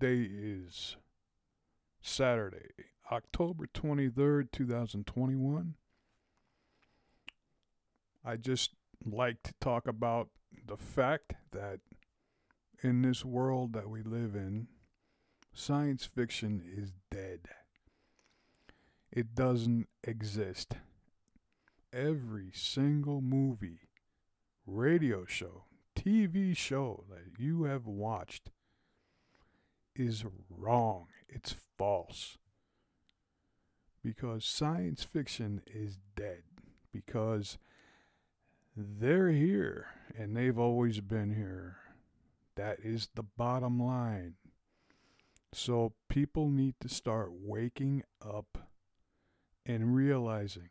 Today is Saturday, October 23rd, 2021. I just like to talk about the fact that in this world that we live in, science fiction is dead. It doesn't exist. Every single movie, radio show, TV show that you have watched is wrong. It's false. Because science fiction is dead. Because they're here and they've always been here. That is the bottom line. So people need to start waking up and realizing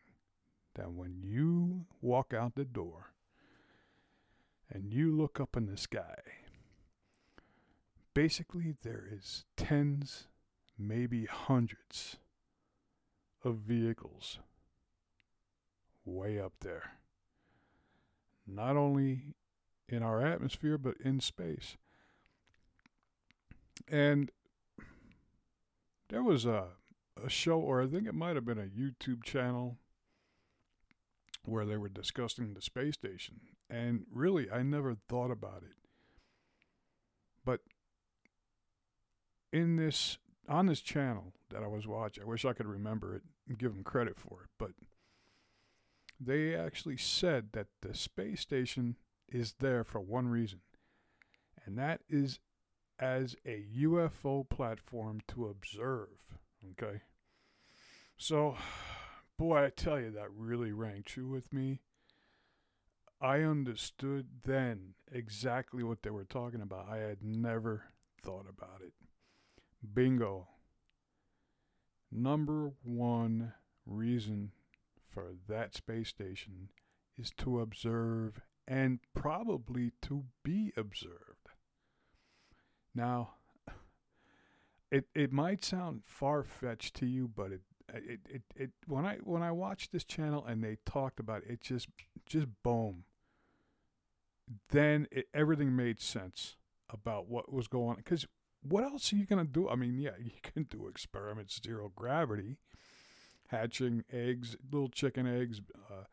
that when you walk out the door and you look up in the sky, basically there is tens, maybe hundreds of vehicles way up there. Not only in our atmosphere, but in space. And there was a, a show, or I think it might have been a YouTube channel, where they were discussing the space station. And really, I never thought about it. But in this, on this channel that I was watching, I wish I could remember it and give them credit for it, but they actually said that the space station is there for one reason, and that is as a UFO platform to observe. Okay. So, boy, I tell you, that really rang true with me. I understood then exactly what they were talking about. I had never thought about it. Bingo. Number one reason for that space station is to observe and probably to be observed. Now, it it might sound far fetched to you, but it, it it it when I when I watched this channel and they talked about it, it just just boom. Then it, everything made sense about what was going on. Because what else are you gonna do? I mean, yeah, you can do experiments zero gravity, hatching eggs, little chicken eggs, uh,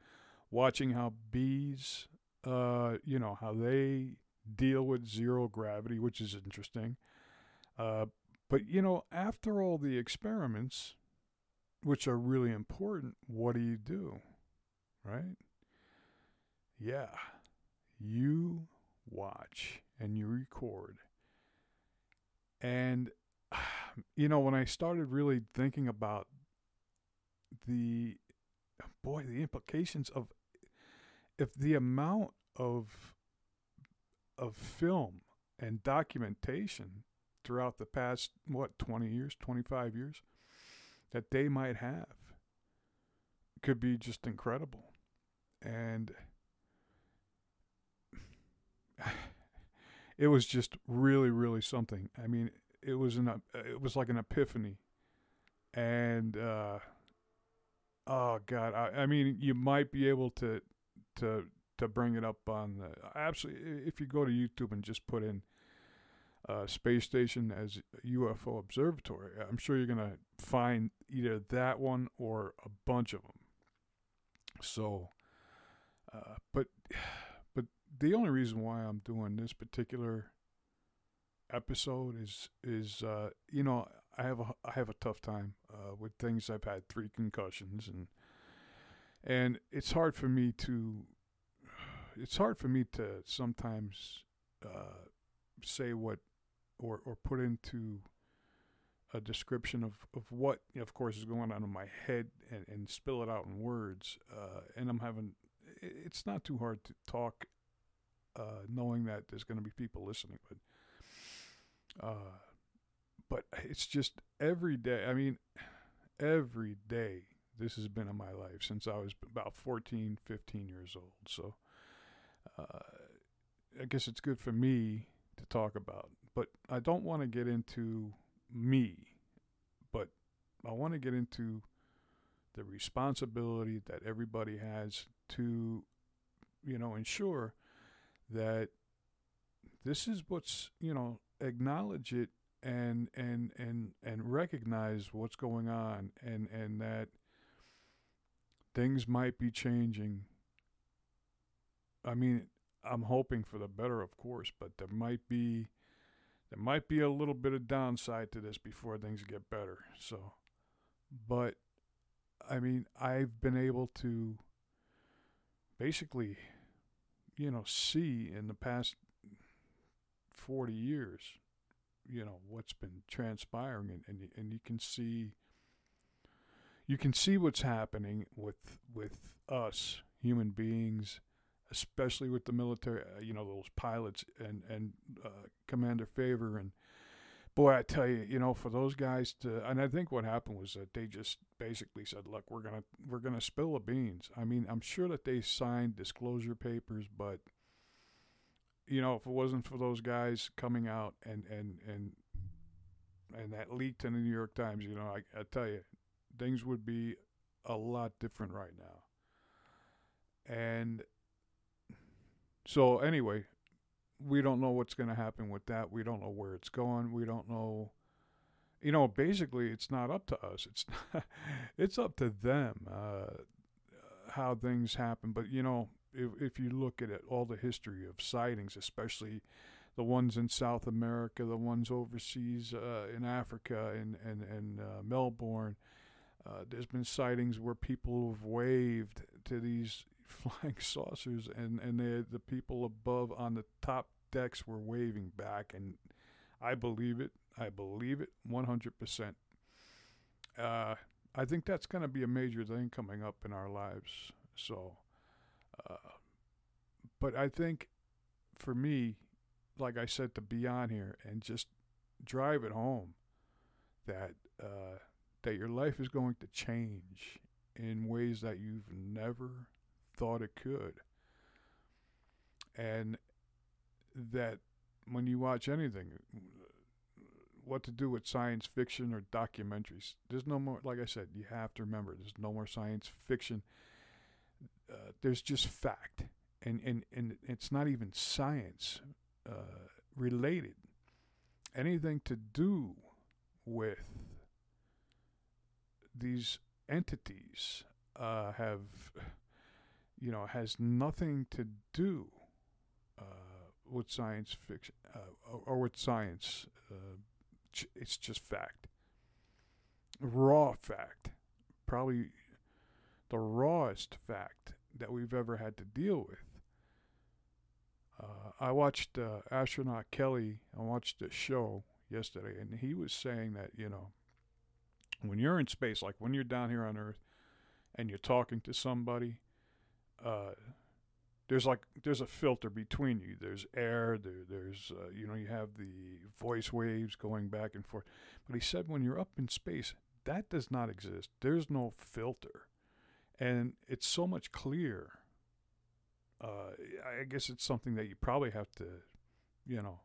watching how bees, uh, you know, how they deal with zero gravity, which is interesting. Uh, but, you know, after all the experiments, which are really important, what do you do? Right? Yeah. You watch and you record. And, you know, when I started really thinking about the, boy, the implications of if the amount of of film and documentation throughout the past what 20 years 25 years that they might have could be just incredible. And it was just really really something i mean it was an it was like an epiphany and uh oh god I, I mean you might be able to to to bring it up on the absolutely if you go to YouTube and just put in uh, space station as UFO observatory, I'm sure you're gonna find either that one or a bunch of them. So, uh, but but the only reason why I'm doing this particular episode is is uh, you know I have a I have a tough time uh, with things. I've had three concussions and and it's hard for me to it's hard for me to sometimes uh, say what or or put into a description of, of what of course is going on in my head and, and spill it out in words uh, and I'm having it's not too hard to talk uh, knowing that there's going to be people listening but uh, but it's just every day I mean every day this has been in my life since I was about 14 15 years old so uh, I guess it's good for me to talk about. But I don't want to get into me, but I want to get into the responsibility that everybody has to, you know, ensure that this is what's you know acknowledge it and and and and recognize what's going on and and that things might be changing. I mean i'm hoping for the better of course but there might be there might be a little bit of downside to this before things get better. So but i mean i've been able to basically you know see in the past 40 years you know what's been transpiring and, and and you can see you can see what's happening with with us human beings especially with the military uh, you know those pilots and and uh, commander Fravor and boy i tell you you know for those guys to and i think what happened was that they just basically said look we're gonna we're gonna spill the beans i mean i'm sure that they signed disclosure papers but you know, if it wasn't for those guys coming out and and and and that leaked in the New York Times, you know, I, I tell you, things would be a lot different right now. And so, anyway, we don't know what's going to happen with that. We don't know where it's going. We don't know. You know, basically, it's not up to us. It's not, it's up to them uh, how things happen. But you know, if, if you look at it, all the history of sightings, especially the ones in South America, the ones overseas uh, in Africa and and and uh, Melbourne. Uh, there's been sightings where people have waved to these flying saucers, and and the people above on the top decks were waving back, and I believe it. I believe it 100%. Uh, I think that's going to be a major thing coming up in our lives. So uh, but I think for me, like I said, to be on here and just drive it home that uh, that your life is going to change in ways that you've never thought it could, and that when you watch anything, what to do with science fiction or documentaries. There's no more, like I said, you have to remember, there's no more science fiction uh, there's just fact, and and and it's not even science uh, related. Anything to do with these entities uh, have, you know, has nothing to do uh, with science fiction uh, or, or, with science. it's just fact, raw fact, probably the rawest fact that we've ever had to deal with. Uh, I watched uh, astronaut Kelly. I watched a show yesterday, and he was saying that you know, when you're in space, like when you're down here on Earth, and you're talking to somebody, uh, there's like there's a filter between you. There's air. There, there's uh, you know you have the voice waves going back and forth. But he said when you're up in space, that does not exist. There's no filter and it's so much clearer. Uh, I guess it's something that you probably have to, you know,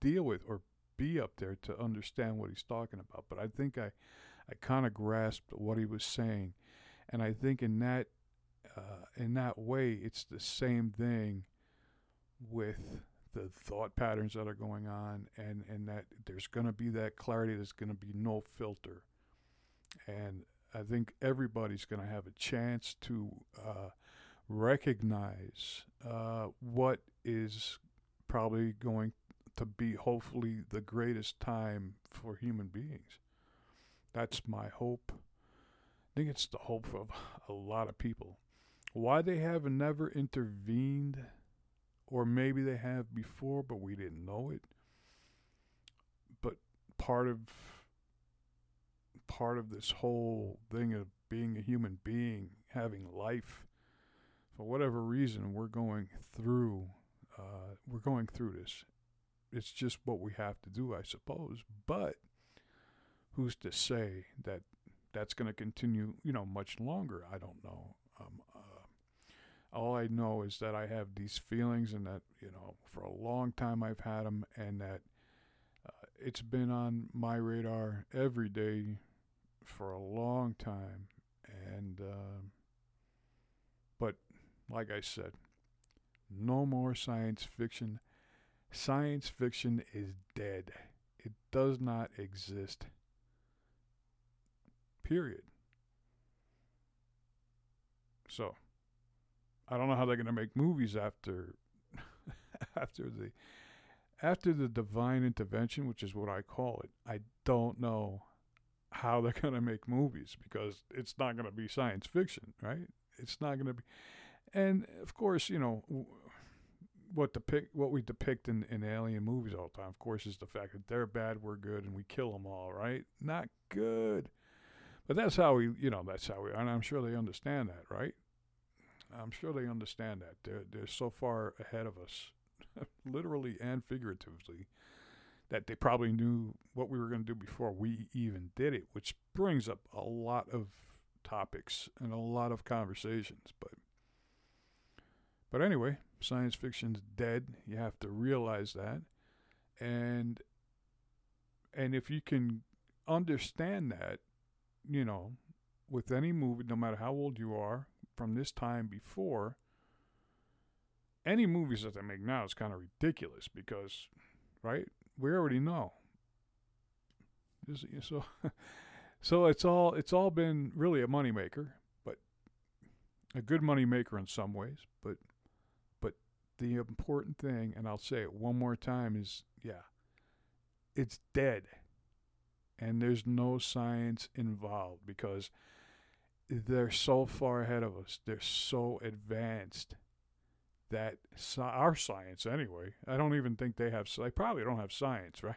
deal with or be up there to understand what he's talking about. But I think I, I kind of grasped what he was saying, and I think in that, in that way, it's the same thing with the thought patterns that are going on, and and that there's going to be that clarity. There's going to be no filter, and I think everybody's going to have a chance to uh, recognize uh, what is probably going to be, hopefully, the greatest time for human beings. That's my hope. I think it's the hope of a lot of people. Why they have never intervened, or maybe they have before, but we didn't know it. But part of part of this whole thing of being a human being, having life. For whatever reason, we're going through. Uh, we're going through this. It's just what we have to do, I suppose. But who's to say that that's going to continue? You know, much longer. I don't know. Um, all I know is that I have these feelings, and that you know, for a long time I've had them, and that uh, it's been on my radar every day for a long time, and uh, but like I said, no more science fiction. Science fiction is dead. It does not exist. Period. So, I don't know how they're going to make movies after after the after the divine intervention, which is what I call it. I don't know how they're going to make movies because it's not going to be science fiction, right? It's not going to be and of course, you know, what depict what we depict in, in alien movies all the time, of course, is the fact that they're bad, we're good, and we kill them all, right? Not good. But that's how we, you know, that's how we, are and I'm sure they understand that, right? I'm sure they understand that. They're, they're so far ahead of us, literally and figuratively, that they probably knew what we were going to do before we even did it, which brings up a lot of topics and a lot of conversations. But, but anyway, science fiction's dead. You have to realize that, and and if you can understand that, you know, with any movie, no matter how old you are, from this time before, any movies that they make now is kind of ridiculous because, right? We already know. So, so it's all it's all been really a moneymaker, but a good moneymaker in some ways. But, but the important thing, and I'll say it one more time, is yeah, it's dead, and there's no science involved because they're so far ahead of us. They're so advanced that our science, anyway, I don't even think they have, they probably don't have science, right?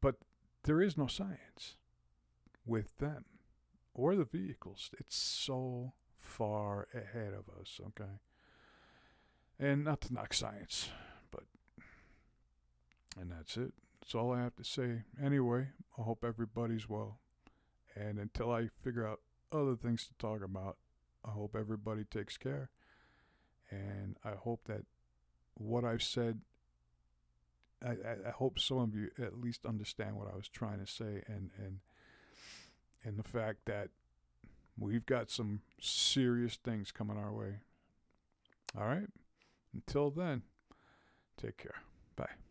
But there is no science with them or the vehicles. It's so far ahead of us, okay? And not to knock science, but, and that's it. That's all I have to say. Anyway, I hope everybody's well. And until I figure out other things to talk about. I hope everybody takes care. And I hope that what I've said, I, I, hope some of you at least understand what I was trying to say and, and, and the fact that we've got some serious things coming our way. All right? Until then, take care. Bye.